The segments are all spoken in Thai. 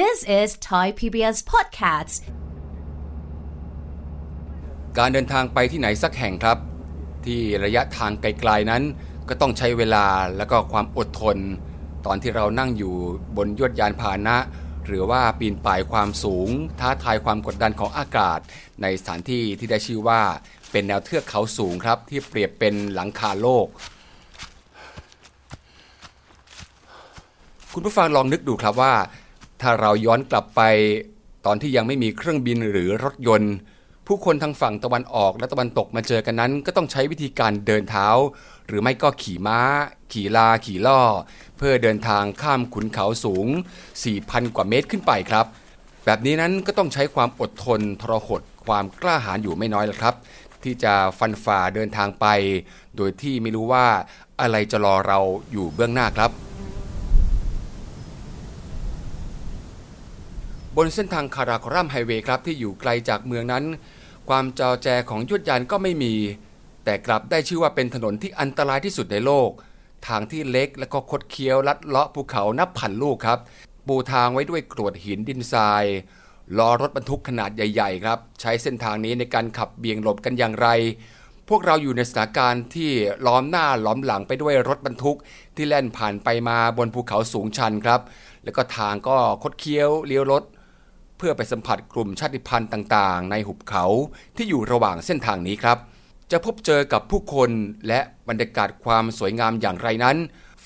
This is Thai PBS Podcasts การเดินทางไปที่ไหนสักแห่งครับ ที่ระยะทางไกลๆนั้น ก็ต้องใช้เวลาและก็ความอดทน ตอนที่เรานั่งอยู่บนยวดยานพาหนะ หรือว่าปีนป่ายความสูง ท้าทายความกดดันของอากาศ ในสถานที่ที่ได้ชื่อว่าเป็นแนวเทือกเขาสูงครับ ที่เปรียบเป็นหลังคาโลก คุณผู้ฟังลองนึกดูครับว่า ถ้าเราย้อนกลับไปตอนที่ยังไม่มีเครื่องบินหรือรถยนต์ ผู้คนทางฝั่งตะวันออกและตะวันตกมาเจอกันนั้น ก็ต้องใช้วิธีการเดินเท้า หรือไม่ก็ขี่ม้า ขี่ลา ขี่ล่อ เพื่อเดินทางข้ามขุนเขาสูง 4,000 กว่าเมตรขึ้นไปครับ แบบนี้นั้นก็ต้องใช้ความอดทนทรหดความกล้าหาญอยู่ไม่น้อยล้วครับ ที่จะฟันฝ่าเดินทางไป โดยที่ไม่รู้ว่าอะไรจะรอเราอยู่เบื้องหน้าครับ บนเส้นทางคาราคอรัมไฮเวย์ครับที่อยู่ไกลจากเมืองนั้น ความจอแจของยวดยานก็ไม่มี แต่กลับได้ชื่อว่าเป็นถนนที่อันตรายที่สุดในโลก ทางที่เล็กและก็คดเคี้ยวลัดเลาะภูเขานับพันลูกครับ ปูทางไว้ด้วยกรวดหินดินทรายล้อรถบรรทุกขนาดใหญ่ ๆ ครับ ใช้เส้นทางนี้ในการขับเบี่ยงหลบกันอย่างไร พวกเราอยู่ในสถานการณ์ที่ล้อมหน้าล้อมหลังไปด้วยรถบรรทุก ที่แล่นผ่านไปมาบนภูเขาสูงชันครับ แล้วก็ทางก็คดเคี้ยวเลี้ยวรถ พื่อไปสัมผัสกลุ่มชาติพันธุ์ต่างๆ ในหุบเขาที่อยู่ระหว่างเส้นทางนี้ครับ จะพบเจอกับผู้คนและบรรยากาศความสวยงามอย่างไรนั้น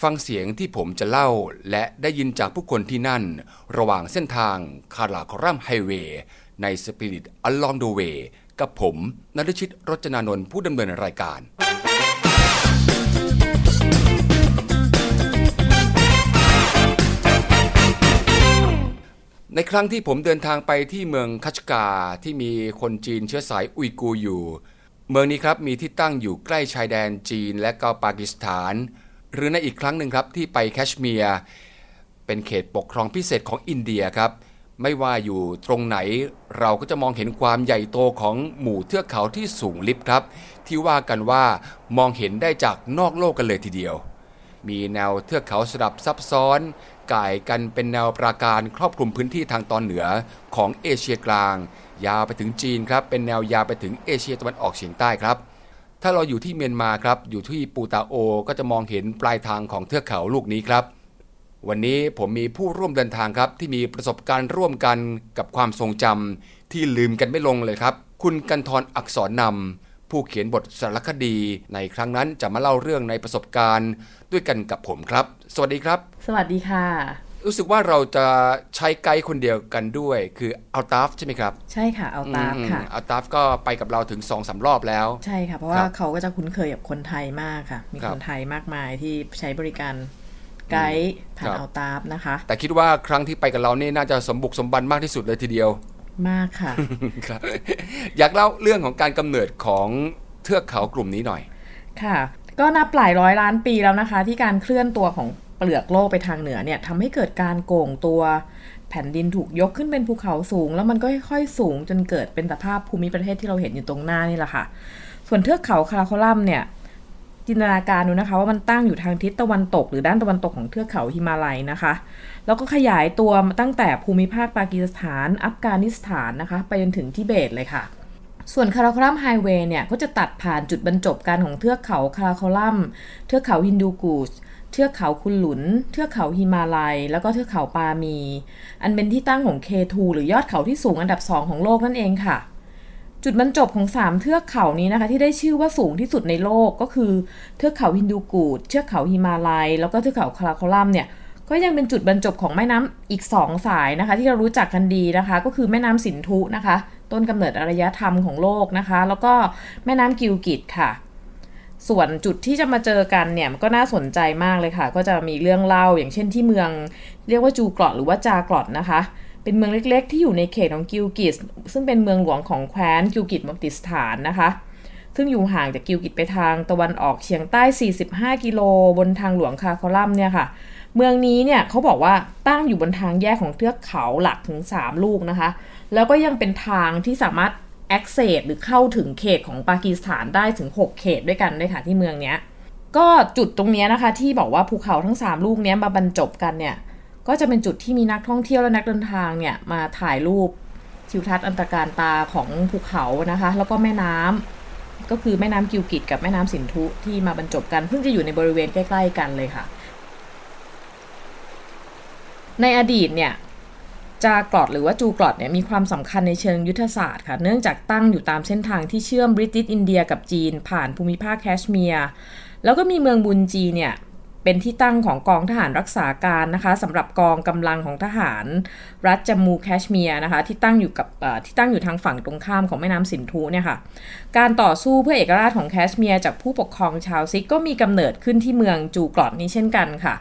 ฟังเสียงที่ผมจะเล่าและได้ยินจากผู้คนที่นั่น ระหว่างเส้นทางคาราคอรัมไฮเวย์ในสปิริตอัลลองดูเวกับผมนรชิตรจนานนท์ผู้ดำเนินรายการ ในครั้งที่ผมเดินทางไปที่เมืองคัชกาที่มีคนจีนเชื้อสายอุยกูร์อยู่ เมืองนี้ครับมีที่ตั้งอยู่ใกล้ชายแดนจีนและก็ปากีสถาน หรือในอีกครั้งหนึ่งครับที่ไปแคชเมียร์เป็นเขตปกครองพิเศษของอินเดียครับ ไม่ว่าอยู่ตรงไหนเราก็จะมองเห็นความใหญ่โตของหมู่เทือกเขาที่สูงลิบครับ ที่ว่ากันว่ามองเห็นได้จากนอกโลกกันเลยทีเดียว มีแนวเทือกเขาสลับซับซ้อน ก่ายกันเป็นแนวปราการครอบคลุมพื้นที่ทางตอนเหนือของเอเชียกลาง ยาวไปถึงจีนครับ เป็นแนวยาวไปถึงเอเชียตะวันออกเฉียงใต้ครับ ถ้าเราอยู่ที่เมียนมาครับ อยู่ที่ปูตาโอ ก็จะมองเห็นปลายทางของเทือกเขาลูกนี้ครับ วันนี้ผมมีผู้ร่วมเดินทางครับ ที่มีประสบการณ์ร่วมกันกับความทรงจำที่ลืมกันไม่ลงเลยครับ คุณกันทรอักษรนำ ผู้เขียนบทสารคดี ในครั้งนั้นจะมาเล่าเรื่องในประสบการณ์ด้วยกันกับผมครับ สวัสดีครับ สวัสดีค่ะ รู้สึกว่าเราจะใช้ไกด์คนเดียวกันด้วย คืออัลตาฟใช่ไหมครับ ใช่ค่ะเอาตามค่ะอัลตาฟก็ไปกับเราถึงสองสารอบแล้ว ใช่ค่ะเพราะคว่ารับเขาก็จะคุ้นเคยกับคนไทยมากค่ะ มีครัคบนไทยมากมายที่ใช้บริการไกด์ผ่านครับเอาตามนะคะ แต่คิดว่าครั้งที่ไปกับเรานี่น่าจะสมบุกสมบันมากที่สุดเลยทีเดียว มากค่ะครับอยากเล่าเรื่องของการกำเนิดของเทือกเขากลุ่มนี้หน่อย ค่ะ ก็นับหลายร้อยล้านปีแล้วนะคะ ที่การเคลื่อนตัวของเปลือกโลกไปทางเหนือเนี่ยทำให้เกิดการโก่งตัวแผ่นดินถูกยกขึ้นเป็นภูเขาสูง แล้วมันก็ค่อยๆสูงจนเกิดเป็นสภาพภูมิประเทศที่เราเห็นอยู่ตรงหน้านี่แหละค่ะ ส่วนเทือกเขาคาราโคลัมเนี่ย จินตนาการดูนะคะ ว่ามันตั้งอยู่ทางทิศตะวันตก หรือด้านตะวันตกของเทือกเขาฮิมาลัยนะคะ แล้วก็ขยายตัวตั้งแต่ภูมิภาคปากีสถาน อัฟกานิสถานนะคะ ไปจนถึงทิเบตเลยค่ะ ส่วนคาราคลัมไฮเวย์เนี่ย ก็จะตัดผ่านจุดบรรจบกันของเทือกเขาคาราคลัม เทือกเขาฮินดูกูสเทือกเขาคุนหลุน เทือกเขาฮิมาลัย แล้วก็เทือกเขาปามี อันเป็นที่ตั้งของ K2 หรือยอดเขาที่สูงอันดับ2ของโลกนั่นเองค่ะ จุดบรรจบของ 3 เทือกเขานี้นะคะ ที่ได้ชื่อว่าสูงที่สุดในโลกก็คือเทือกเขาฮินดูกูดเทือกเขาฮิมาลัย แล้วก็เทือกเขาคาราโคลัมเนี่ยก็ยังเป็นจุดบรรจบของแม่น้ำอีก 2 สายนะคะ ที่เรารู้จักกันดีนะคะ ก็คือแม่น้ำสินธุนะคะ ต้นกำเนิดอารยธรรมของโลกนะคะ แล้วก็แม่น้ำกิลกิตค่ะ ส่วนจุดที่จะมาเจอกันเนี่ยมันก็น่าสนใจมากเลยค่ะ ก็จะมีเรื่องเล่าอย่างเช่นที่เมือง เรียกว่าจูกรอดหรือว่าจากรอดนะคะ เป็นเมืองเล็กๆ ที่อยู่ในเขตของกิลกิตซึ่งเป็นเมืองหลวงของแคว้นกิลกิตบัลติสถานนะคะ ซึ่งอยู่ห่างจากกิลกิตไปทางตะวันออกเฉียงใต้ 45 กิโลบนทางหลวงคาราโครัมเนี่ยค่ะเมืองนี้เนี่ยเขาบอกว่าตั้งอยู่บนทางแยกของเทือกเขาหลักถึง 3 ลูกนะคะ แล้วก็ยังเป็นทางที่สามารถ access หรือเข้าถึงเขตของปากีสถานได้ถึง 6 เขตด้วยกันด้วยค่ะที่เมืองเนี้ยก็จุดตรงนี้นะคะที่บอกว่าภูเขาทั้ง 3 ลูกเนี้ยมาบรรจบกันเนี่ย ก็จะเป็นจุดที่มีนักท่องเที่ยวและนักเดินทางเนี่ยมาถ่ายรูปทิวทัศน์อันตรการตาของภูเขานะคะ แล้วก็แม่น้ำก็คือแม่น้ำกิวกิดกับแม่น้ำสินธุที่มาบรรจบกันเพิ่งจะอยู่ในบริเวณใกล้ ๆ กันเลยค่ะ ในอดีตเนี่ยจากลอดหรือว่าจูกลอดเนี่ยมีความสำคัญในเชิงยุทธศาสตร์ค่ะเนื่องจากตั้งอยู่ตามเส้นทางที่เชื่อมบริติชอินเดียกับจีน ผ่านภูมิภาคแคชเมียร์แล้วก็มีเมืองบุนจีเนี่ย เป็นที่ตั้งของกองทหารรักษาการนะคะสำหรับกองกำลังของทหาร รัฐจมูแคชเมียร์นะคะที่ตั้งอยู่กับที่ตั้งอยู่ทางฝั่งตรงข้ามของแม่น้ำสินธุเนี่ยค่ะการต่อสู้เพื่อเอกราชของแคชเมียร์จากผู้ปกครองชาวซิกก็มีกำเนิดขึ้นที่เมืองจูกลอดนี้เช่นกันค่ะ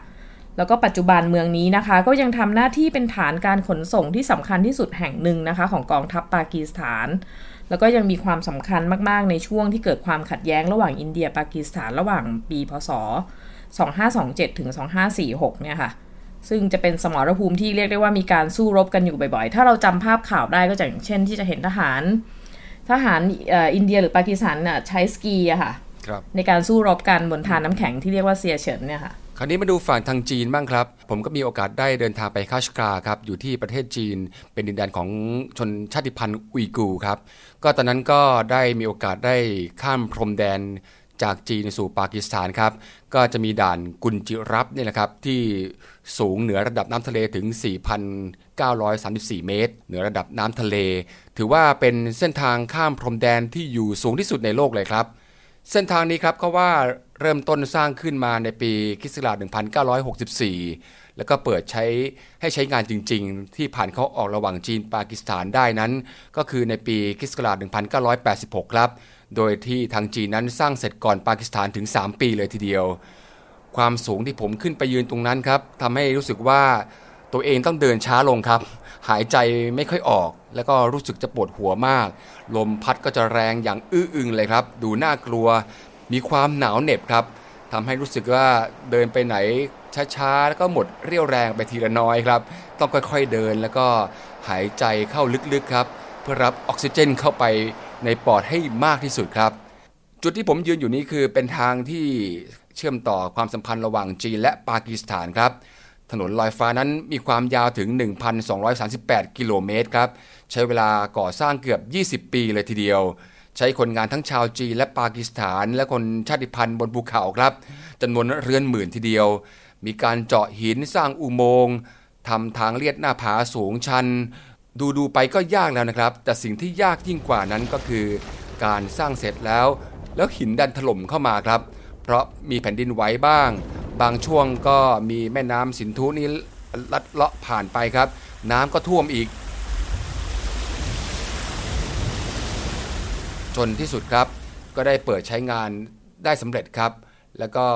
แล้วก็ปัจจุบันเมืองนี้นะคะ ก็ยังทำหน้าที่เป็นฐานการขนส่งที่สำคัญที่สุดแห่งหนึ่งนะคะ ของกองทัพปากีสถาน แล้วก็ยังมีความสำคัญมาก ๆ ในช่วงที่เกิดความขัดแย้งระหว่างอินเดียปากีสถานระหว่างปีพศ 2527 ถึง 2546 เนี่ยค่ะ ซึ่งจะเป็นสมรภูมิที่เรียกได้ว่ามีการสู้รบกันอยู่บ่อยๆ ถ้าเราจำภาพข่าวได้ก็จะอย่างเช่นที่จะเห็นทหาร ทหารอินเดียหรือปากีสถานน่ะใช้สกีอะค่ะในการสู้รบกันบนทานน้ำแข็งที่เรียกว่าเซียเฉินเนี่ยค่ะคราวนี้มาดูฝั่งทางจีนบ้างครับ ผมก็มีโอกาสได้เดินทางไปคาชกาครับ อยู่ที่ประเทศจีน เป็นดินแดนของชนชาติพันธุ์อุยกูครับ ก็ตอนนั้นก็ได้มีโอกาสได้ข้ามพรมแดน จากจีนสู่ปากีสถานครับ ก็จะมีด่านกุนจิรับนี่แหละครับ ที่สูงเหนือระดับน้ำทะเลถึง 4,934 เมตร เหนือระดับน้ำทะเล ถือว่าเป็นเส้นทางข้ามพรมแดนที่อยู่สูงที่สุดในโลกเลยครับ เส้นทางนี้ครับก็ว่าเริ่มต้นสร้างขึ้นมาในปีคิศ1964 แล้วก็เปิดใช้ให้ใช้งานจริง ๆ ที่ผ่านเข้าออกระหว่างจีนปากีสถานได้นั้น ก็คือในปีคิศ1986 ครับ โดยที่ทางจีนนั้นสร้างเสร็จก่อนปากีสถานถึง 3 ปีเลยทีเดียว ความสูงที่ผมขึ้นไปยืนตรงนั้นครับทำให้รู้สึกว่าตัวเองต้องเดินช้าลงครับ หายใจไม่ค่อยออก แล้วก็รู้สึกจะปวดหัวมาก ลมพัดก็จะแรงอย่างอื้ออึงเลยครับ ดูน่ากลัว มีความหนาวเหน็บครับทำให้รู้สึกว่าเดินไปไหนช้าๆแล้วก็หมดเรี่ยวแรงไปทีละน้อยครับ ต้องค่อยๆเดินแล้วก็หายใจเข้าลึกๆครับ เพื่อรับออกซิเจนเข้าไป ในปอดให้มากที่สุดครับ จุดที่ผมยืนอยู่นี้คือเป็นทางที่เชื่อมต่อความสัมพันธ์ระหว่างจีนและปากีสถานครับ ถนนลอยฟ้านั้นมีความยาวถึง 1,238 กิโลเมตรครับ ใช้เวลาก่อสร้างเกือบ 20 ปีเลยทีเดียว ใช้คนงานทั้งชาวจีนและปากีสถาน และคนชาติพันธุ์บนภูเขาครับจำนวนเรือนหมื่นทีเดียว มีการเจาะหินสร้างอุโมงค์ทำทางเลียดหน้าผาสูงชัน ดูดูไปก็ยากแล้วนะครับ แต่สิ่งที่ยากยิ่งกว่านั้นก็คือ การสร้างเสร็จแล้ว แล้วหินดันถล่มเข้ามาครับ เพราะมีแผ่นดินไหวบ้าง บางช่วงก็มีแม่น้ำสินธุนี้ลัดเลาะผ่านไปครับ น้ำก็ท่วมอีก จนที่สุดครับ ก็ได้เปิดใช้งานได้สำเร็จครับ แล้วก็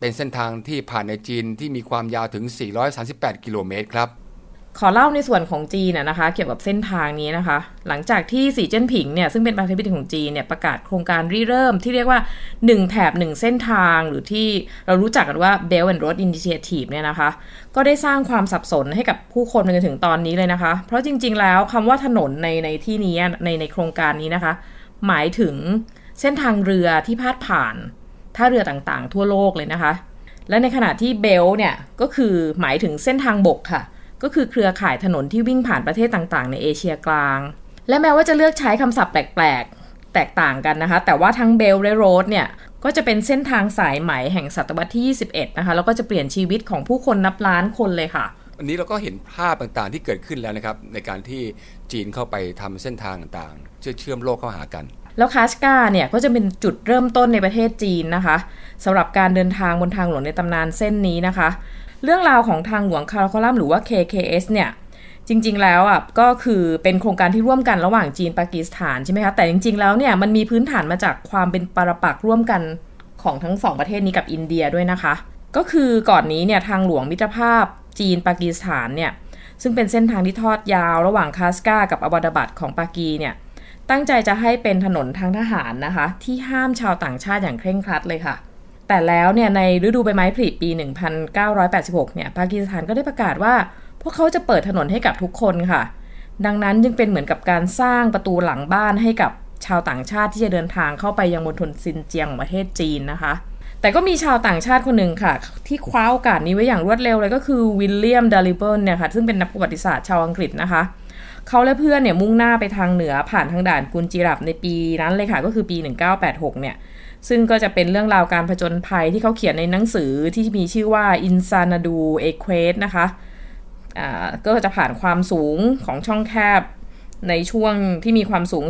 เป็นเส้นทางที่ผ่านในจีนที่มีความยาวถึง 438 กิโลเมตรครับ ขอเล่าในส่วนของจีนนะคะ เกี่ยวกับเส้นทางนี้นะคะ หลังจากที่สีเจิ้นผิงเนี่ยซึ่งเป็นประธานาธิบดีของจีนเนี่ยประกาศโครงการริเริ่มที่เรียกว่า 1 แถบ 1 เส้นทางหรือที่เรารู้จักกันว่า Belt and Road Initiative เนี่ยนะคะ ก็ได้สร้างความสับสนให้กับผู้คนมาจนถึงตอนนี้เลยนะคะ เพราะจริง ๆ แล้วคำว่าถนนในในที่นี้ในในโครงการนี้นะคะ หมายถึงเส้นทางเรือที่พาดผ่านท่าเรือต่างๆ ทั่วโลกเลยนะคะ และในขณะที่เบลเนี่ยก็คือหมายถึงเส้นทางบกค่ะ ก็คือเครือข่ายถนนที่วิ่งผ่านประเทศต่างๆ ในเอเชียกลาง และแม้ว่าจะเลือกใช้คำศัพท์แปลกๆ แตกต่างกันนะคะ แต่ว่าทั้งเบลและโรดเนี่ยก็จะเป็นเส้นทางสายไหมแห่งศตวรรษที่ 21 นะคะ แล้วก็จะเปลี่ยนชีวิตของผู้คนนับล้านคนเลยค่ะวันนี้เราก็เห็นภาพต่างๆที่เกิดขึ้นแล้วนะครับ ในการที่จีนเข้าไปทำเส้นทางต่างๆเชื่อเชื่อมโลกเข้าหากัน แล้วคาสกาเนี่ยก็จะเป็นจุดเริ่มต้นในประเทศจีนนะคะสำหรับการเดินทางบนทางหลวงในตำนานเส้นนี้นะคะ เรื่องราวของทางหลวงคาราคอลัมหรือว่า KKS เนี่ยจริงๆ แล้วอะก็คือเป็นโครงการที่ร่วมกันระหว่างจีนปากีสถานใช่ไหมคะแต่จริงๆ แล้วเนี่ยมันมีพื้นฐานมาจากความเป็นปรปักร่วมกันของทั้งสองประเทศนี้กับอินเดียด้วยนะคะ ก็คือก่อนนี้เนี่ยทางหลวงมิตรภาพจีนปากีสถานเนี่ยซึ่งเป็นเส้นทางที่ทอดยาวระหว่างคาสกากับอบาดาบัดของปากีเนี่ยตั้งใจจะให้เป็นถนนทางทหารนะคะ ที่ห้ามชาวต่างชาติอย่างเคร่งครัดเลยค่ะ แต่แล้วเนี่ยในฤดูใบไม้ผลิปี 1986 เนี่ยปากีสถานก็ได้ประกาศว่า พวกเขาจะเปิดถนนให้กับทุกคนค่ะ ดังนั้นจึงเป็นเหมือนกับการสร้างประตูหลังบ้านให้กับชาวต่างชาติที่จะเดินทางเข้าไปยังมณฑลซินเจียงประเทศจีนนะคะแต่ก็มีชาวต่างชาติคนหนึ่งค่ะ ที่คว้าโอกาสนี้ไว้อย่างรวดเร็วเลยก็คือ William Dalrymple เนี่ยค่ะซึ่งเป็นนักประวัติศาสตร์ชาวอังกฤษนะคะเขาและเพื่อนเนี่ยมุ่งหน้าไปทางเหนือผ่านทางด่านคุนจีราบในปีนั้นเลยค่ะ ก็คือปี 1986 เนี่ย ซึ่งก็จะเป็นเรื่องราวการผจญภัยที่เขาเขียนในหนังสือที่มีชื่อว่า Insanadu e q u a t นะคะอ่าก็จะผ่านความสูงของช่องแคบในช่วงที่มีความสูง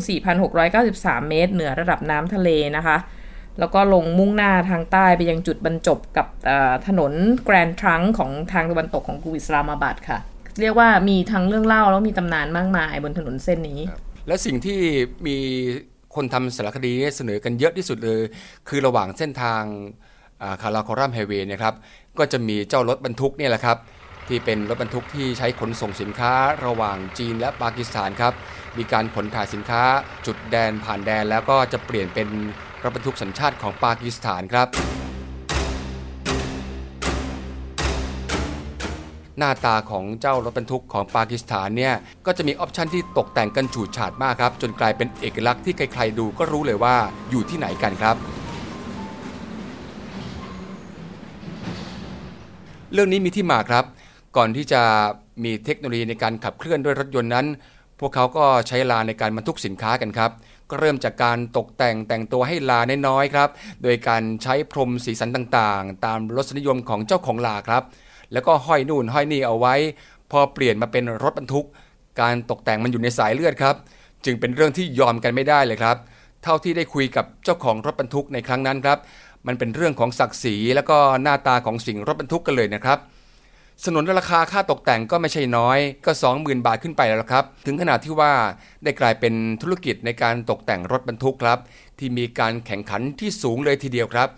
4,693 เมตร เหนือระดับน้ำทะเลนะคะ แล้วก็ลงมุ่งหน้าทางใต้ไปยังจุดบรรจบกับถนนแกรนทรังของทางตะวันตกของกรุงอิสลามาบัดค่ะ เรียกว่ามีทั้งเรื่องเล่าแล้วมีตำนานมากมายบนถนนเส้นนี้ และสิ่งที่มี คนทำสารคดีเสนอกันเยอะที่สุดเลย คือระหว่างเส้นทางคาราคอรัมไฮเวย์นะครับก็จะมีเจ้ารถบรรทุกเนี่ยแหละครับที่เป็นรถบรรทุกที่ใช้ขนส่งสินค้าระหว่างจีนและปากีสถานครับมีการขนถ่ายสินค้าจุดแดนผ่านแดน แล้วก็จะเปลี่ยนเป็นรถบรรทุกสัญชาติของปากีสถานครับ หน้าตาของเจ้ารถบรรทุกของปากีสถานเนี่ยก็จะมีออปชันที่ตกแต่งกันฉูดฉาดมากครับ จนกลายเป็นเอกลักษณ์ที่ใครๆดูก็รู้เลยว่าอยู่ที่ไหนกันครับ เรื่องนี้มีที่มาครับ ก่อนที่จะมีเทคโนโลยีในการขับเคลื่อนด้วยรถยนต์นั้น พวกเขาก็ใช้ลาในการบรรทุกสินค้ากันครับก็เริ่มจากการตกแต่งแต่งตัวให้ลาน้อยๆครับ โดยการใช้พรมสีสันต่างๆ ตามรสนิยมของเจ้าของลาครับ แล้วก็ห้อยนู่นห้อยนี่เอาไว้ พอเปลี่ยนมาเป็นรถบรรทุก การตกแต่งมันอยู่ในสายเลือดครับ จึงเป็นเรื่องที่ยอมกันไม่ได้เลยครับ เท่าที่ได้คุยกับเจ้าของรถบรรทุกในครั้งนั้นครับ มันเป็นเรื่องของศักดิ์ศรีแล้วก็หน้าตาของสิ่งรถบรรทุกกันเลยนะครับสนนราคาค่าตกแต่งก็ไม่ใช่น้อยก็ 20,000 บาทขึ้นไปแล้วครับ ถึงขนาดที่ว่าได้กลายเป็นธุรกิจในการตกแต่งรถบรรทุกครับ ที่มีการแข่งขันที่สูงเลยทีเดียวครับ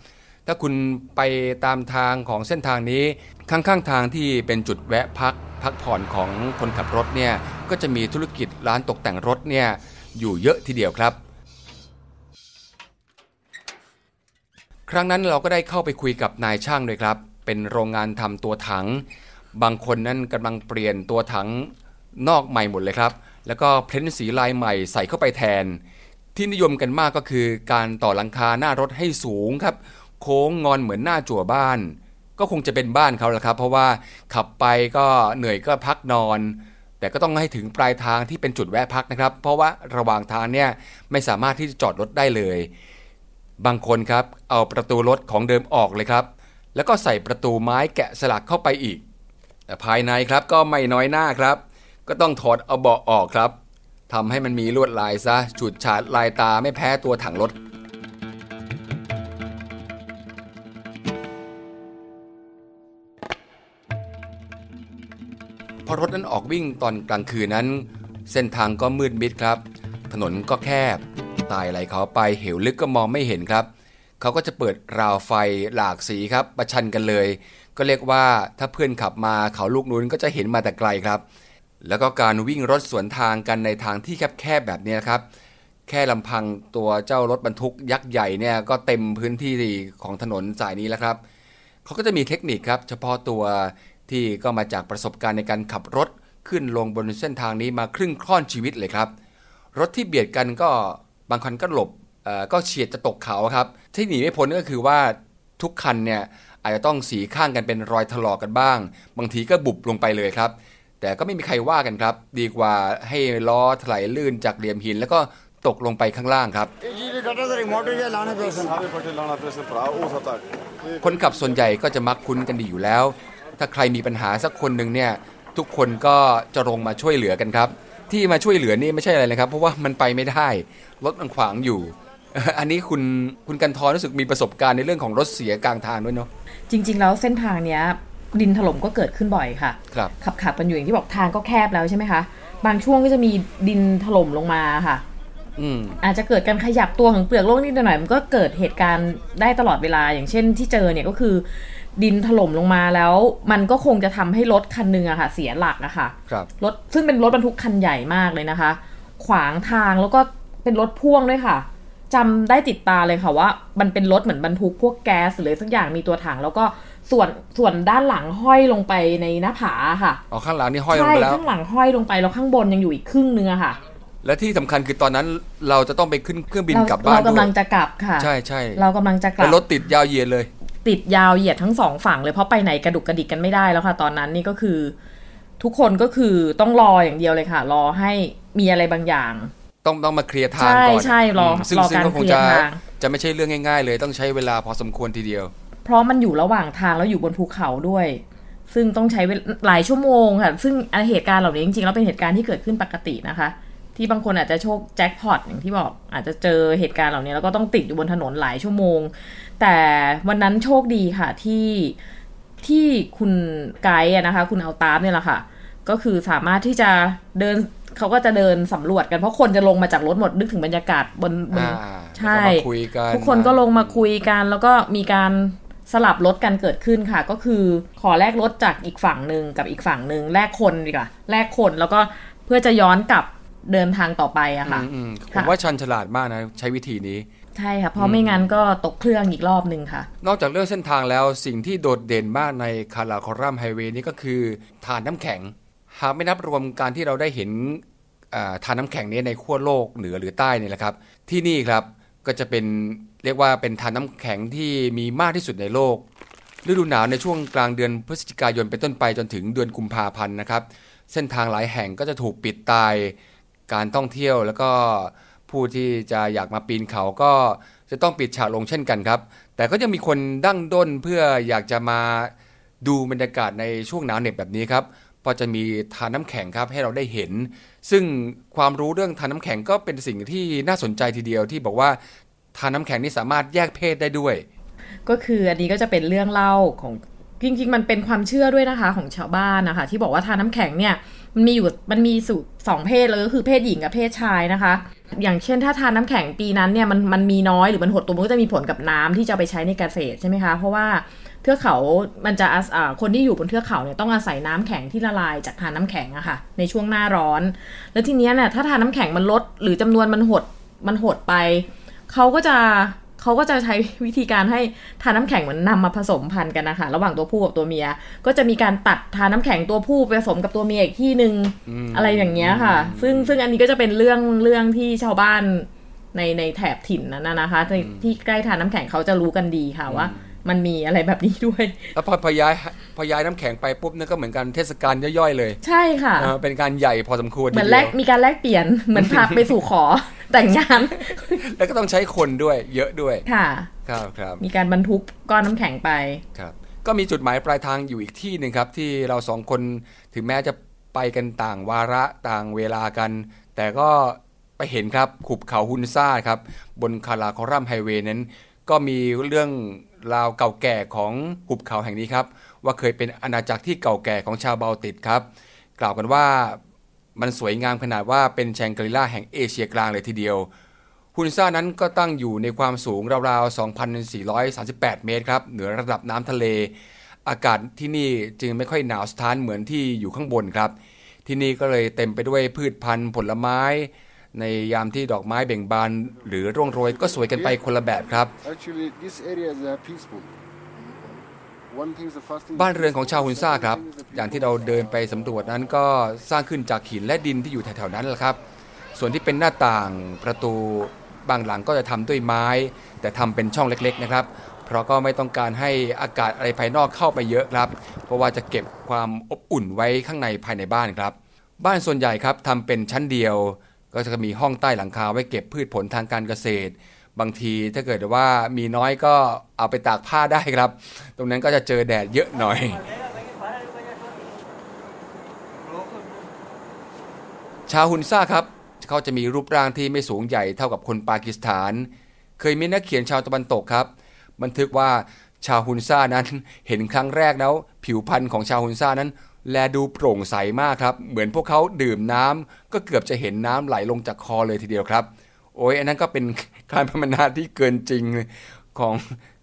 ถ้าคุณไปตามทางของเส้นทางนี้ ข้างๆทางที่เป็นจุดแวะพัก พักผ่อนของคนขับรถเนี่ยก็จะมีธุรกิจร้านตกแต่งรถเนี่ยอยู่เยอะทีเดียวครับ ครั้งนั้นเราก็ได้เข้าไปคุยกับนายช่างด้วยครับ เป็นโรงงานทำตัวถัง บางคนนั้นกำลังเปลี่ยนตัวถังนอกใหม่หมดเลยครับ แล้วก็เพ้นสีลายใหม่ใส่เข้าไปแทน ที่นิยมกันมากก็คือการต่อหลังคาหน้ารถให้สูงครับ โค้งงอนเหมือนหน้าจั่วบ้าน ก็คงจะเป็นบ้านเขาแหละครับ เพราะว่าขับไปก็เหนื่อยก็พักนอน แต่ก็ต้องให้ถึงปลายทางที่เป็นจุดแวะพักนะครับ เพราะว่าระหว่างทางเนี่ยไม่สามารถที่จะจอดรถได้เลย บางคนครับเอาประตูรถของเดิมออกเลยครับ แล้วก็ใส่ประตูไม้แกะสลักเข้าไปอีกแต่ภายในครับก็ไม่น้อยหน้าครับ ก็ต้องถอดเอาเบาะออกครับทำให้มันมีลวดลายซะฉุดฉาดลายตาไม่แพ้ตัวถังรถ พอรถนั้นออกวิ่งตอนกลางคืนนั้น เส้นทางก็มืดมิดครับ ถนนก็แคบ ตายไหลเขาไปเหวลึกก็มองไม่เห็นครับ เขาก็จะเปิดราวไฟหลากสีครับประชันกันเลย ก็เรียกว่าถ้าเพื่อนขับมาเขาลูกนู้นก็จะเห็นมาแต่ไกลครับ แล้วก็การวิ่งรถสวนทางกันในทางที่แคบๆแบบนี้ครับ แค่ลำพังตัวเจ้ารถบรรทุกยักษ์ใหญ่เนี่ยก็เต็มพื้นที่ของถนนสายนี้แล้วครับเขาก็จะมีเทคนิคครับ เฉพาะตัว ที่ก็มาจากประสบการณ์ในการขับรถขึ้นลงบนเส้นทางนี้มาครึ่งค่อนชีวิตเลยครับ รถที่เบียดกันก็บางคันก็หลบก็เฉียดจะตกเขาครับ ที่หนีไม่พ้นก็คือว่าทุกคันเนี่ยอาจจะต้องสีข้างกันเป็นรอยถลอกกันบ้าง บางทีก็บุบลงไปเลยครับ แต่ก็ไม่มีใครว่ากันครับ ดีกว่าให้ล้อถลายลื่นจากเหลี่ยมหิน แล้วก็ตกลงไปข้างล่างครับ คนขับส่วนใหญ่ก็จะมักคุ้นกันดีอยู่แล้ว ถ้าใครมีปัญหาสักคนหนึ่งเนี่ยทุกคนก็จะลงมาช่วยเหลือกันครับ ที่มาช่วยเหลือนี่ไม่ใช่อะไรเลยครับ เพราะว่ามันไปไม่ได้รถมันขวางอยู่ อันนี้คุณคุณกันทอรู้สึกมีประสบการณ์ในเรื่องของรถเสียกลางทางด้วยเนาะจริง ๆ แล้วเส้นทางเนี้ยดินถล่มก็เกิดขึ้นบ่อยค่ะครับขับขับกันอยู่อย่างที่บอกทางก็แคบแล้วใช่ไหมคะบางช่วงก็จะมีดินถล่มลงมาค่ะอืมอาจจะเกิดการขยับตัวของเปลือกโลกนิดหน่อยมันก็เกิดเหตุการณ์ได้ตลอดเวลาอย่างเช่นที่เจอเนี่ยก็คือ ดินถล่มลงมาแล้ว มันก็คงจะทำให้รถคันหนึ่งอะค่ะ เสียหลักอะค่ะครับรถซึ่งเป็นรถบรรทุกคันใหญ่มากเลยนะคะ ขวางทางแล้วก็เป็นรถพ่วงด้วยค่ะจำได้ติดตาเลยค่ะว่า มันเป็นรถเหมือนบรรทุกพวกแก๊สหรือสักอย่างมีตัวถัง แล้วก็ส่วนส่วนด้านหลังห้อยลงไปในหน้าผาค่ะอ๋อข้างหลังนี่ห้อยลงไปแล้วข้างหลังห้อยลงไปแล้วข้างบนยังอยู่อีกครึ่งนึงอะค่ะและที่สำคัญคือตอนนั้นเราจะต้องไปขึ้นเครื่องบินกลับบ้านเรากำลังจะกลับค่ะ ใช่ใช่เรากำลังจะกลับรถติดยาวเยียนเลย ติดยาวเหยียดทั้งสองฝั่งเลยเพราะไปไหนกระดุกกระดิกกันไม่ได้แล้วค่ะ ตอนนั้นนี่ก็คือ ทุกคนก็คือต้องรออย่างเดียวเลยค่ะ รอให้มีอะไรบางอย่าง ต้องต้องมาเคลียร์ทางใช่ก่อนใช่รอมซึ่งรอซึ่งการก็คงเคลียจะร์ทางจะไม่ใช่เรื่องง่าย ๆ เลยต้องใช้เวลาพอสมควรทีเดียว เพราะมันอยู่ระหว่างทางแล้วอยู่บนภูเขาด้วย ซึ่งต้องใช้เวลาหลายชั่วโมงค่ะ ซึ่งเหตุการณ์เหล่านี้จริงๆแล้วเป็นเหตุการณ์ที่เกิดขึ้นปกตินะคะ ที่บางคนอาจจะโชคแจ็คพอตอย่างที่บอกอาจจะเจอเหตุการณ์เหล่านี้แล้วก็ต้องติดอยู่บนถนนหลายชั่วโมง แต่วันนั้นโชคดีค่ะที่ที่คุณไกด์อะนะคะ คุณเอาตามเนี่ยแหละค่ะ ก็คือสามารถที่จะเดินเขาก็จะเดินสำรวจกันเพราะคนจะลงมาจากรถหมดนึกถึงบรรยากาศบนบนอ่าใช่แล้วก็มาคุยกันทุกคนก็ลงมาคุยกัน แล้วก็มีการสลับรถกันเกิดขึ้นค่ะ ก็คือขอแลกรถจากอีกฝั่งหนึ่งกับอีกฝั่งหนึ่งแลกคนดีกว่าแลกคนแล้วก็เพื่อจะย้อนกลับเดินทางต่อไปอะค่ะอืมอืมผค่ะมว่าชันฉลาดมากนะ ใช้วิธีนี้ ใช่ค่ะเพราะไม่งั้นก็ตกเครื่องอีกรอบหนึ่งค่ะ นอกจากเรื่องเส้นทางแล้วสิ่งที่โดดเด่นมากในคาราคอรัมไฮเวย์นี้ก็คือทานน้ำแข็ง หากไม่นับรวมการที่เราได้เห็นอ่าทานน้ำแข็งนี้ในขั้วโลกเหนือหรือใต้นี่แหละครับ ที่นี่ครับก็จะเป็นเรียกว่าเป็นทานน้ำแข็งที่มีมากที่สุดในโลก ฤดูหนาวในช่วงกลางเดือนพฤศจิกายนเป็นต้นไปจนถึงเดือนกุมภาพันธ์นะครับ เส้นทางหลายแห่งก็จะถูกปิดตาย การท่องเที่ยวแล้วก็ ผู้ที่จะอยากมาปีนเขาก็จะต้องปิดฉากลงเช่นกันครับ แต่ก็ยังมีคนดั้งด้นเพื่ออยากจะมาดูบรรยากาศในช่วงหนาวเหน็บแบบนี้ครับพอจะมีทานน้ำแข็งครับให้เราได้เห็น ซึ่งความรู้เรื่องทานน้ำแข็งก็เป็นสิ่งที่น่าสนใจทีเดียวที่บอกว่าทานน้ำแข็งนี่สามารถแยกเพศได้ด้วย ก็คืออันนี้ก็จะเป็นเรื่องเล่าของ จริงๆ มันเป็นความเชื่อด้วยนะคะของชาวบ้านนะคะ ที่บอกว่าทานน้ำแข็งเนี่ยมันมีอยู่มันมีสูตรสองเพศเลยก็คือเพศหญิงกับเพศชายนะคะ อย่างเช่นถ้าทานน้ำแข็งปีนั้นเนี่ยมันมันมีน้อยหรือมันหดตัวมันก็จะมีผลกับน้ำที่จะไปใช้ในเกษตรใช่ไหมคะ เพราะว่าเทือกเขามันจะอาคนที่อยู่บนเทือกเขาเนี่ยต้องอาศัยน้ำแข็งที่ละลายจากทานน้ำแข็งอะค่ะในช่วงหน้าร้อน แล้วทีเนี้ยเนี่ยถ้าทานน้ำแข็งมันลด หรือจำนวนมันหดมันหดไปเขาก็จะ เขาก็จะใช้วิธีการให้ทานน้ำแข็งเหมือนนำมาผสมพันธุ์กันนะคะ ระหว่างตัวผู้กับตัวเมีย ก็จะมีการตัดทานน้ำแข็งตัวผู้ไปผสมกับตัวเมียอีกที่หนึ่งอืมอะไรอย่างเงี้ยค่ะ ซึ่งซึ่งอันนี้ก็จะเป็นเรื่องเรื่องที่ชาวบ้านในในแถบถิ่นนั้นนะนะคะในที่ใกล้ทานน้ำแข็งเขาจะรู้กันดีค่ะว่ามันมีอะไรแบบนี้ด้วย แล้วพอพอย้ายพอย้ายน้ำแข็งไปปุ๊บนั่นก็เหมือนกันเทศกาลย่อยๆเลย ใช่ค่ะเออเป็นการใหญ่พอสมควรเหมือนทีแลเดีกยวมีการแลกเปลี่ยนเหมือนพาไปสู่ขอ แต่งงาน แล้วก็ต้องใช้คนด้วย เยอะด้วย ค่ะ ครับครับมีการบรรทุกก้อนน้ำแข็งไป ครับ ก็มีจุดหมายปลายทางอยู่อีกที่หนึ่งครับ ที่เราสองคนถึงแม้จะไปกันต่างวาระต่างเวลากัน แต่ก็ไปเห็นครับขุบเขาฮุนซ่าครับ บนคาราคอรัมไฮเวย์นั้น ก็มีเรื่องราวเก่าแก่ของหุบเขาแห่งนี้ครับ ว่าเคยเป็นอาณาจักรที่เก่าแก่ของชาวบาลติกครับ กล่าวกันว่า มันสวยงามขนาดว่าเป็นแชงกรีล่าแห่งเอเชียกลางเลยทีเดียวฮุนซ่านั้นก็ตั้งอยู่ในความสูงราวๆ 2,438 เมตรครับ เหนือระดับน้ำทะเล อากาศที่นี่จึงไม่ค่อยหนาวสถานเหมือนที่อยู่ข้างบนครับ ที่นี่ก็เลยเต็มไปด้วยพืชพันธุ์ผลไม้ ในยามที่ดอกไม้เบ่งบาน หรือร่วงโรยก็สวยกันไปคนละแบบครับ Actually, this area is peaceful. บ้านเรือนของชาวฮุนซ่าครับ อย่างที่เราเดินไปสำรวจนั้นก็สร้างขึ้นจากหินและดินที่อยู่แถวๆนั้นแหละครับ ส่วนที่เป็นหน้าต่างประตูบางหลังก็จะทำด้วยไม้ แต่ทำเป็นช่องเล็กๆนะครับ เพราะก็ไม่ต้องการให้อากาศอะไรภายนอกเข้าไปเยอะครับ เพราะว่าจะเก็บความอบอุ่นไว้ข้างในภายในบ้านครับ บ้านส่วนใหญ่ครับทำเป็นชั้นเดียว ก็จะมีห้องใต้หลังคาไว้เก็บพืชผลทางการเกษตร บางทีถ้าเกิดว่ามีน้อยก็เอาไปตากผ้าได้ครับ ตรงนั้นก็จะเจอแดดเยอะหน่อย ชาวฮุนซ่าครับเขาจะมีรูปร่างที่ไม่สูงใหญ่เท่ากับคนปากีสถาน เคยมีนักเขียนชาวตะวันตกครับ บันทึกว่าชาวฮุนซ่านั้นเห็นครั้งแรกแล้ว ผิวพรรณของชาวฮุนซ่านั้น แลดูโปร่งใสมากครับ เหมือนพวกเขาดื่มน้ำก็เกือบจะเห็นน้ำไหลลงจากคอเลยทีเดียวครับ โอ้ยอันนั้นก็เป็น การพัฒนาที่เกินจริงของ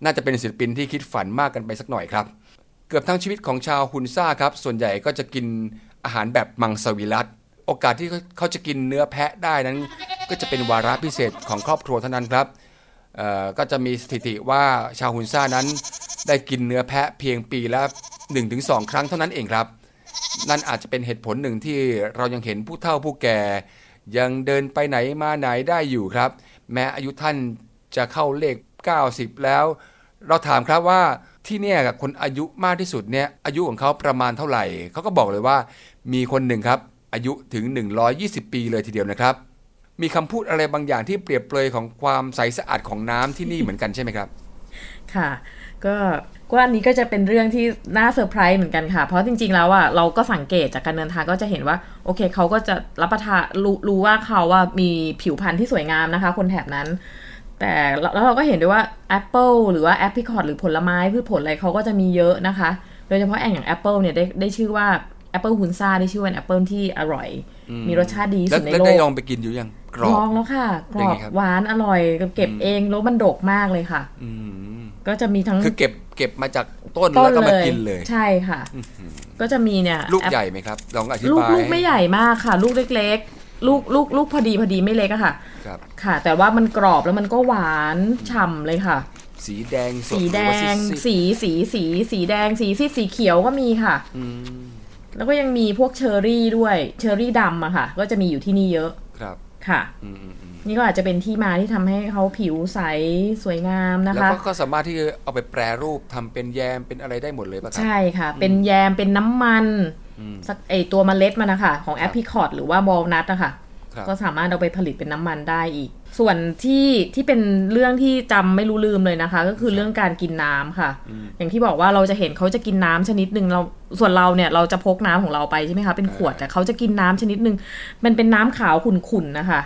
น่าจะเป็นศิลปินที่คิดฝันมากกันไปสักหน่อยครับ เกือบทั้งชีวิตของชาวฮุนซ่าครับ ส่วนใหญ่ก็จะกินอาหารแบบมังสวิรัตโอกาสที่เขาจะกินเนื้อแพะได้นั้น ก็จะเป็นวาระพิเศษของครอบครัวเท่านั้นครับก็จะมีสถิติว่าชาวฮุนซ่านั้น ได้กินเนื้อแพะเพียงปีละ1-2 ครั้งเท่านั้นเองครับ นั่นอาจจะเป็นเหตุผลหนึ่งที่เรายังเห็นผู้เฒ่าผู้แก่ ยังเดินไปไหนมาไหนได้อยู่ครับ แม้อายุท่านจะเข้าเลข 90 แล้ว เราถามครับว่าที่เนี่ยกับคนอายุมากที่สุดเนี่ยอายุของเขาประมาณเท่าไหร่เขาก็บอกเลยว่า มีคนหนึ่งครับ อายุถึง 120 ปีเลยทีเดียวนะครับ มีคำพูดอะไรบางอย่างที่เปรียบเปรยของความใสสะอาดของน้ำที่นี่เหมือนกันใช่ไหมครับ ค่ะ ก็ก็อันนี้ก็จะเป็นเรื่องที่น่าเซอร์ไพรส์เหมือนกันค่ะ เพราะจริงๆแล้วอะเราก็สังเกตจากการเดินทางก็จะเห็นว่า โอเคเขาก็จะรับประทานรู้รู้ว่าเขาว่ามีผิวพรรณที่สวยงามนะคะ คนแถบนั้น แต่แล้วเราก็เห็นด้วยว่าแอปเปิลหรือว่าแอปริคอตหรือผลไม้พืชผลอะไรเขาก็จะมีเยอะนะคะ โดยเฉพาะแองอย่างแอปเปิลเนี่ยได้ได้ชื่อว่าแอปเปิลฮุนซ่าได้ชื่อว่าแอปเปิลที่อร่อย มีรสชาติดีที่แล้วสุดในแล้วโลได้กลองไปกินอยู่ยังกรอลบองแล้วค่ะกรเป็นอไงบครับหวานอร่อยเก็บเองแล้วมันดกมากเลยค่ะอืม ก็จะมีทั้งคือเก็บเก็บมาจากต้นต้แล้นวก็เลมายกินเลย ใช่ค่ะ ก็จะมีเนี่ย ลูกแอปใหญ่ไหมครับลองอธิลูกบายลูกไม่ใหญ่มากค่ะ ลูกเล็กๆ ลูกลูกลูกพอดีพอดีไม่เล็กอะค่ะครับค่ะ แต่ว่ามันกรอบแล้วมันก็หวานฉ่ำเลยค่ะ สีแดงสดสีแดหรือว่างซีดสีสีสีสีแดงสีซีดสีเขียวก็มีค่ะๆอืมแล้วก็ยังมีพวกเชอร์รี่ด้วยเชอร์รี่ดำอะค่ะ ก็จะมีอยู่ที่นี่เยอะครับค่ะอืมอืมอืม นี่ก็อาจจะเป็นที่มาที่ทำให้เขาผิวใสสวยงามนะแล้วคะก็ก็สามารถที่จะเอาไปแปรรูปทำเป็นแยมเป็นอะไรได้หมดเลยป่ะครับ ใช่ค่ะ เป็นแยมเป็นน้ำมันอืมสักไอตัวเมล็ดมันนะคะของคแอรับปริคอตหรือว่าวอลนัทนะคะครับก็สามารถเอาไปผลิตเป็นน้ำมันได้อีก ส่วนที่ที่เป็นเรื่องที่จำไม่รู้ลืมเลยนะคะ ก็คือเรื่องการกินน้ำค่ะ อย่างที่บอกว่าเราจะเห็นเขาจะกินน้ำชนิดหนึ่งเราส่วนเราเนี่ยเราจะพกน้ำของเราไปใช่ไหมคะเป็นขวดแต่เขาจะกินน้ำชนิดหนึ่งมันเป็นน้ำขาวขุ่นๆนะคะ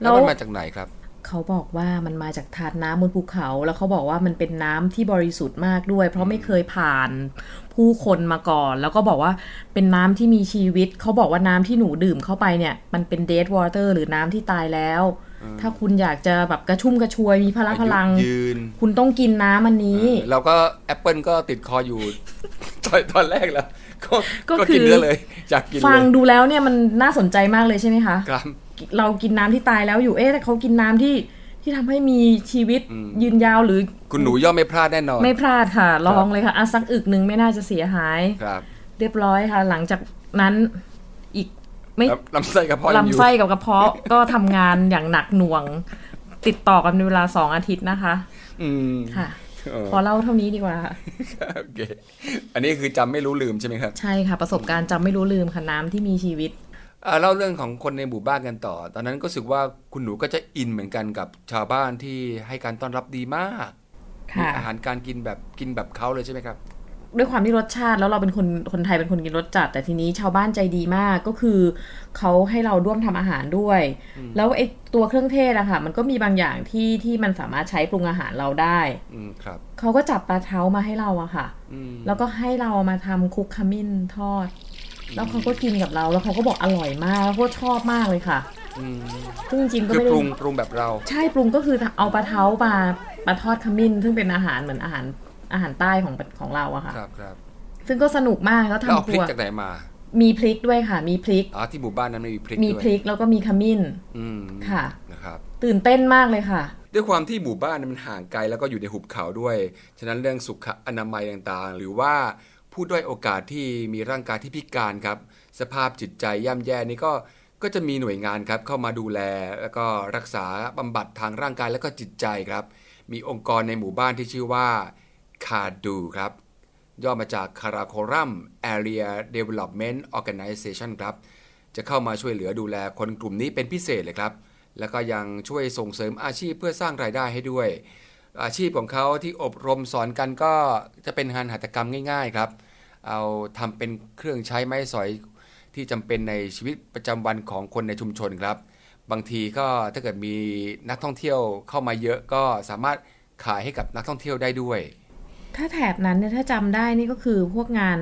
แล้วมันมาจากไหนครับ เขาบอกว่ามันมาจากทานน้ำบนภูเขา แล้วเขาบอกว่ามันเป็นน้ำที่บริสุทธิ์มากด้วย เพราะไม่เคยผ่านผู้คนมาก่อน แล้วก็บอกว่าเป็นน้ำที่มีชีวิต เขาบอกว่าน้ำที่หนูดื่มเข้าไปเนี่ย มันเป็น dead water หรือน้ำที่ตายแล้ว ถ้าคุณอยากจะแบบกระชุ่มกระชวยมีพละพลังอายุยืนคุณต้องกินน้ำอันนี้เราก็แอปเปิลก็ติดคออยู่ตอนตอนแรกแล้วก็ก็ก็คือกินเนื้อเลยอยากกินฟังเลยดูแล้วเนี่ยมันน่าสนใจมากเลยใช่ไหมคะครับ เรากินน้ำที่ตายแล้วอยู่เอ๊ะแต่เขากินน้ำที่ที่ทำให้มีชีวิตอืมยืนยาวหรือ คุณหนูย่อมไม่พลาดแน่นอน ไม่พลาดค่ะ ลองเลยค่ะอะสักอึกหนึ่งไม่น่าจะเสียหายครับ เรียบร้อยค่ะ หลังจากนั้นอีกไม่ลำลำไส้กระเพาะยังอยู่ลำไส้กับกระเพาะก็ทำงานอย่างหนักหน่วง ติดต่อกันในเวลาสองอาทิตย์นะคะ อืมค่ะเออพอเล่าเท่านี้ดีกว่าค่ะโอเคอันนี้คือจำไม่รู้ลืมใช่ไหมครับ ใช่ค่ะ ประสบการณ์จำไม่รู้ลืมค่ะน้ำที่มีชีวิตอ่า เล่าเรื่องของคนในหมู่บ้านกันต่อ ตอนนั้นก็รู้สึกว่าคุณหนูก็จะอินเหมือนกันกับชาวบ้านที่ให้การต้อนรับดีมากมีค่ะอาหารการกินแบบกินแบบเขาเลยใช่ไหมครับ ด้วยความที่รสชาติแล้วเราเป็นคนคนไทยเป็นคนกินรสจัด แต่ทีนี้ชาวบ้านใจดีมากก็คือเขาให้เราร่วมทำอาหารด้วย แล้วไอ้ตัวเครื่องเทศอะค่ะ มันก็มีบางอย่างที่ที่มันสามารถใช้ปรุงอาหารเราได้อืมครับเขาก็จับปลาเท้ามาให้เราอะค่ะอืมแล้วก็ให้เรามาทำคุกขมิ้นทอด แล้วเขาก็กินกับเรา แล้วเขาก็บอกอร่อยมาก แล้วก็ชอบมากเลยค่ะอืมซึ่งจริงๆก็คือไม่ได้ปรุงปรุงแบบเรา ใช่ปรุงก็คือเอาปลาเท้ามามาทอดขมิ้น ซึ่งเป็นอาหารเหมือนอาหารอาหารใต้ของของเราอะค่ะ ครับครับซึ่งก็สนุกมากแล้วแล้วเอาทำคพรัริกวจากไหนมา มีพริกด้วยค่ะ มีพริกอ๋อที่หมู่บ้านนั้นไม่มีพริกมีด้วยพริกแล้วก็มีขมิ้นอืมค่ะนะครับ ตื่นเต้นมากเลยค่ะด้วยความที่หมู่บ้านมันห่างไกลแล้วก็อยู่ในหุบเขาด้วย ฉะนั้นเรื่องสุขอนามัยต่างๆ หรือว่า ผู้ด้อยโอกาสที่มีร่างกายที่พิการครับ สภาพจิตใจย่ำแย่นี่ก็ก็จะมีหน่วยงานครับเข้ามาดูแล แล้วก็รักษาบำบัดทางร่างกายและก็จิตใจครับ มีองค์กรในหมู่บ้านที่ชื่อว่าคาดูครับ ย่อมาจาก Karakoram Area Development Organization ครับ จะเข้ามาช่วยเหลือดูแลคนกลุ่มนี้เป็นพิเศษเลยครับ แล้วก็ยังช่วยส่งเสริมอาชีพเพื่อสร้างรายได้ให้ด้วย อาชีพของเขาที่อบรมสอนกันก็จะเป็นงานหัตถกรรมง่าย ๆครับ เอาทำเป็นเครื่องใช้ไม้สอยที่จำเป็นในชีวิตประจำวันของคนในชุมชนครับ บางทีก็ถ้าเกิดมีนักท่องเที่ยวเข้ามาเยอะก็สามารถขายให้กับนักท่องเที่ยวได้ด้วย ถ้าแถบนั้นเนี่ยถ้าจำได้นี่ก็คือพวกงาน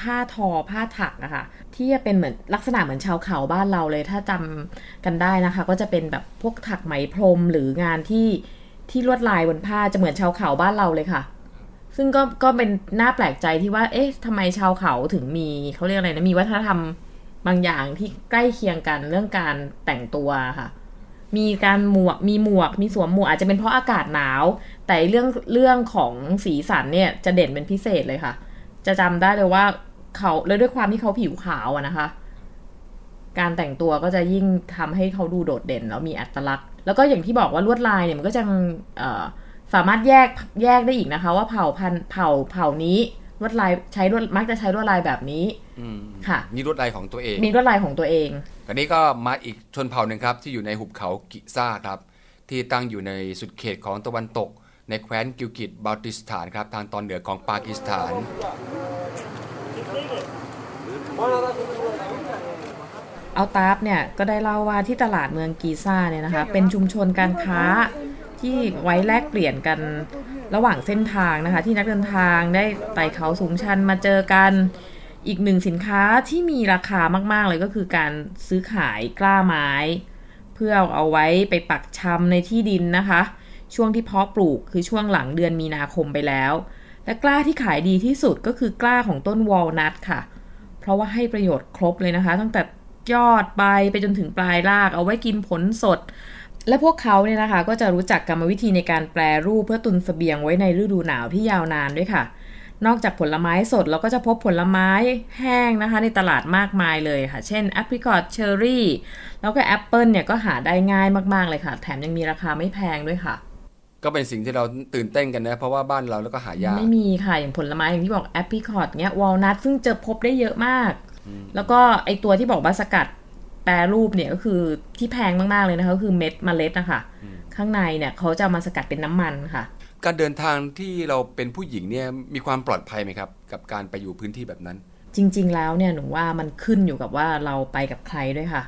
ผ้าทอผ้าถักอะค่ะที่จะเป็นเหมือนลักษณะเหมือนชาวเขาบ้านเราเลย ถ้าจำกันได้นะคะ ก็จะเป็นแบบพวกถักไหมพรมหรืองานที่ ที่ลวดลายบนผ้าจะเหมือนชาวเขาบ้านเราเลยค่ะ ซึ่งก็ก็เป็นน่าแปลกใจที่ว่า เอ๊ะทำไมชาวเขาถึงมีเขาเรียกอะไรนะมีวัฒนธรรมบางอย่างที่ใกล้เคียงกันเรื่องการแต่งตัวค่ะ มีการหมวกมีหมวกมีสวมหมวกอาจจะเป็นเพราะอากาศหนาว แต่เรื่องเรื่องของสีสันเนี่ยจะเด่นเป็นพิเศษเลยค่ะ จะจำได้เลยว่าเขาแล้วด้วยความที่เขาผิวขาวอะนะคะ การแต่งตัวก็จะยิ่งทำให้เขาดูโดดเด่นแล้วมีอัตลักษณ์ แล้วก็อย่างที่บอกว่าลวดลายเนี่ยมันก็จะเอ่อสามารถแยกแยกได้อีกนะคะ ว่าเผ่าพันธุ์เผ่าเผ่านี้ลวดลายใช้ลวดมักจะใช้ลวดลายแบบนี้อืมค่ะนี่ลวดลายของตัวเอง มีลวดลายของตัวเองอันนี้ก็มาอีกชนเผ่าหนึ่งครับ ที่อยู่ในหุบเขากิซ่าครับ ที่ตั้งอยู่ในสุดเขตของตะวันตก ในแคว้นกิลกิตบัลติสถานครับ ทางตอนเหนือของปากีสถาน อัลตาฟเนี่ยก็ได้เล่าว่าที่ตลาดเมืองกีซ่าเนี่ยนะคะ เป็นชุมชนการค้าที่ไว้แลกเปลี่ยนกันระหว่างเส้นทางนะคะ ที่นักเดินทางได้ไต่เขาสูงชันมาเจอกันอีกหนึ่งสินค้าที่มีราคามากๆเลยก็คือการซื้อขายกล้าไม้ เพื่อเอาไว้ไปปักชำในที่ดินนะคะ ช่วงที่เพาะปลูกคือช่วงหลังเดือนมีนาคมไปแล้ว และกล้าที่ขายดีที่สุดก็คือกล้าของต้นวอลนัทค่ะ เพราะว่าให้ประโยชน์ครบเลยนะคะ ตั้งแต่ ยอดใบไปจนถึงปลายราก เอาไว้กินผลสด และพวกเขาเนี่ยนะคะ ก็จะรู้จักกรรมวิธีในการแปรรูปเพื่อตุนเสบียงไว้ในฤดูหนาวที่ยาวนานด้วยค่ะ นอกจากผลไม้สดเราก็จะพบผลไม้แห้งนะคะ ในตลาดมากมายเลยค่ะ เช่นแอปริคอตเชอร์รี่แล้วก็แอปเปิลเนี่ยก็หาได้ง่ายมากๆเลยค่ะ แถมยังมีราคาไม่แพงด้วยค่ะก็เป็นสิ่งที่เราตื่นเต้นกันนะ เพราะว่าบ้านเราแล้วก็หายาก ไม่มีค่ะ อย่างผลไม้อย่างที่บอกแอปริคอตเนี้ยวอลนัทซึ่งเจอพบได้เยอะมาก แล้วก็ไอตัวที่บอกว่าสกัดแปรรูปเนี่ยก็คือที่แพงมาก ๆ เลยนะคะก็คือเม็ดเมล็ดนะคะข้างในเนี่ยเขาจะเอามาสกัดเป็นน้ำมันค่ะ การเดินทางที่เราเป็นผู้หญิงเนี่ยมีความปลอดภัยไหมครับ กับการไปอยู่พื้นที่แบบนั้น จริง ๆ แล้วเนี่ยหนูว่ามันขึ้นอยู่กับว่าเราไปกับใครด้วยค่ะ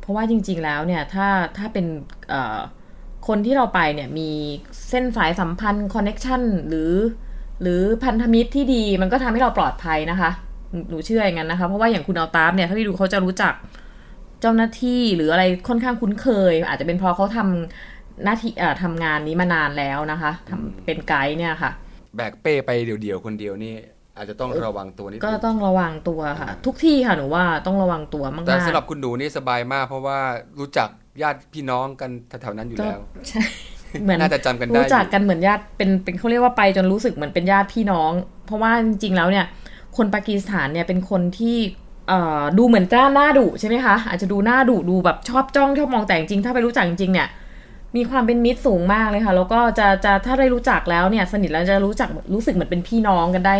เพราะว่าจริง ๆ แล้วเนี่ยถ้าถ้าเป็นเอ่อคนที่เราไปเนี่ยมีเส้นสายสัมพันธ์คอนเน็ชันหรือหรือพันธมิตรที่ดีมันก็ทำให้เราปลอดภัยนะคะ หนูหนูเชื่ออย่างนั้นนะคะ เพราะว่าอย่างคุณเอาตาฟเนี่ยถ้าที่ดูเขาจะรู้จักเจ้าหน้าที่หรืออะไรค่อนข้างคุ้นเคย อาจจะเป็นเพราะเขาทำหน้าที่เอ่อทำงานนี้มานานแล้วนะคะทำเป็นไกด์เนี่ยค่ะ แบกเป้ไปเดี่ยวๆคนเดียวนี่อาจจะต้องระวังตัวนิดก็นึงต้องระวังตัวค่ะ ทุกที่ค่ะหนูว่าต้องระวังตัวมากๆแต่สำหรับคุณหนูนี่สบายมาก เพราะว่ารู้จักญาติพี่น้องกันแถวๆนั้นอยู่ก็แล้วใช่เหมือนน่าจะจำกันได้รู้จักกันเหมือนญาติเป็นเป็นเขาเรียกว่าไปจนรู้สึกเหมือนเป็นญาติพี่น้อง เพราะว่าจริงๆแล้วเนี่ย คนปากีสถานเนี่ยเป็นคนที่เอ่อดูเหมือนจ้าหน้าดุใช่ไหมคะ อาจจะดูหน้าดุดูแบบชอบจ้องชอบมองแต่จริงๆถ้าไปรู้จักจริงๆเนี่ยมีความเป็นมิตรสูงมากเลยค่ะ แล้วก็จะจะถ้าได้รู้จักแล้วเนี่ย สนิทแล้วจะรู้จักรู้สึกเหมือนเป็นพี่น้องกันได้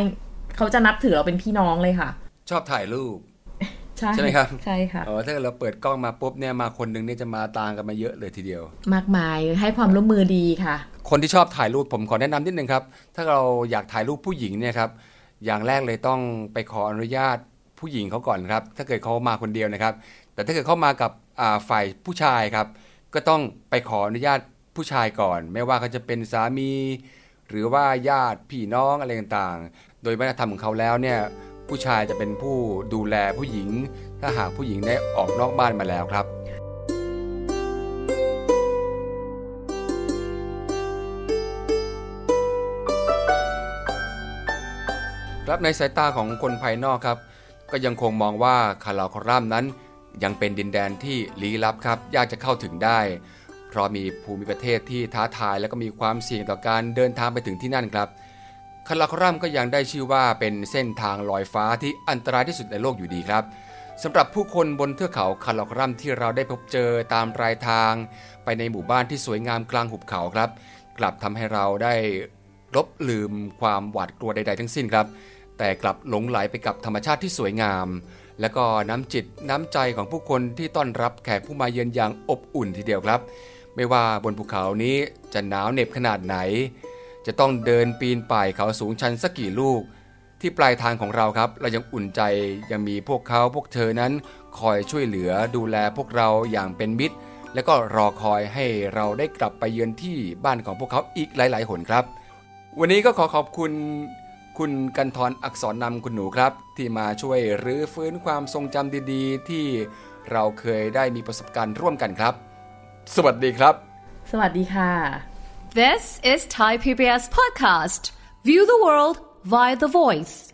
เขาจะนับถือเราเป็นพี่น้องเลยค่ะ ชอบถ่ายรูปใช่ใช่ไหมครับใช่ค่ะเออถ้าเกิดเราเปิดกล้องมาปุ๊บเนี่ยมาคนหนึ่งเนี่ยจะมาตามกันมาเยอะเลยทีเดียว มากมายให้ความร่วมมือดีค่ะ คนที่ชอบถ่ายรูปผมขอแนะนำนิดนึงครับถ้าเราอยากถ่ายรูปผู้หญิงเนี่ยครับ อย่างแรกเลยต้องไปขออนุญาตผู้หญิงเขาก่อนครับ ถ้าเกิดเขามาคนเดียวนะครับ แต่ถ้าเกิดเขามากับฝ่ายผู้ชายครับ ก็ต้องไปขออนุญาตผู้ชายก่อน ไม่ว่าเขาจะเป็นสามี หรือว่าญาติพี่น้องอะไรต่างๆ โดยวัฒนธรรมของเขาแล้วเนี่ยผู้ชายจะเป็นผู้ดูแลผู้หญิง ถ้าหากผู้หญิงได้ออกนอกบ้านมาแล้วครับ ครับในสายตาของคนภายนอกครับ ก็ยังคงมองว่าคาราคอรัมนั้น ยังเป็นดินแดนที่ลี้ลับครับ ยากจะเข้าถึงได้ เพราะมีภูมิประเทศที่ท้าทายและก็มีความเสี่ยงต่อการเดินทางไปถึงที่นั่นครับคาราคอรัมก็ยังได้ชื่อว่าเป็นเส้นทางลอยฟ้าที่อันตรายที่สุดในโลกอยู่ดีครับสำหรับผู้คนบนเทือกเขาคาราคอรัมที่เราได้พบเจอตามรายทาง ไปในหมู่บ้านที่สวยงามกลางหุบเขาครับ กลับทำให้เราได้ลบลืมความหวาดกลัวใด ๆ ทั้งสิ้นครับ แต่กลับหลงไหลไปกับธรรมชาติที่สวยงาม และก็น้ำจิตน้ำใจของผู้คนที่ต้อนรับแขกผู้มาเยือนอย่างอบอุ่นทีเดียวครับ ไม่ว่าบนภูเขานี้จะหนาวเหน็บขนาดไหน จะต้องเดินปีนป่ายเขาสูงชันสักกี่ลูก ที่ปลายทางของเราครับ เรายังอุ่นใจยังมีพวกเขาพวกเธอนั้น คอยช่วยเหลือดูแลพวกเราอย่างเป็นมิตร และก็รอคอยให้เราได้กลับไปเยือนที่บ้านของพวกเขาอีกหลาย ๆ หนครับวันนี้ก็ขอขอบคุณ คุณกันทรอักษรนำคุณหนูครับ ที่มาช่วยรื้อฟื้นความทรงจำดีๆ ที่เราเคยได้มีประสบการณ์ร่วมกันครับ สวัสดีครับ สวัสดีค่ะ This is Thai PBS podcast. View the world via the voice.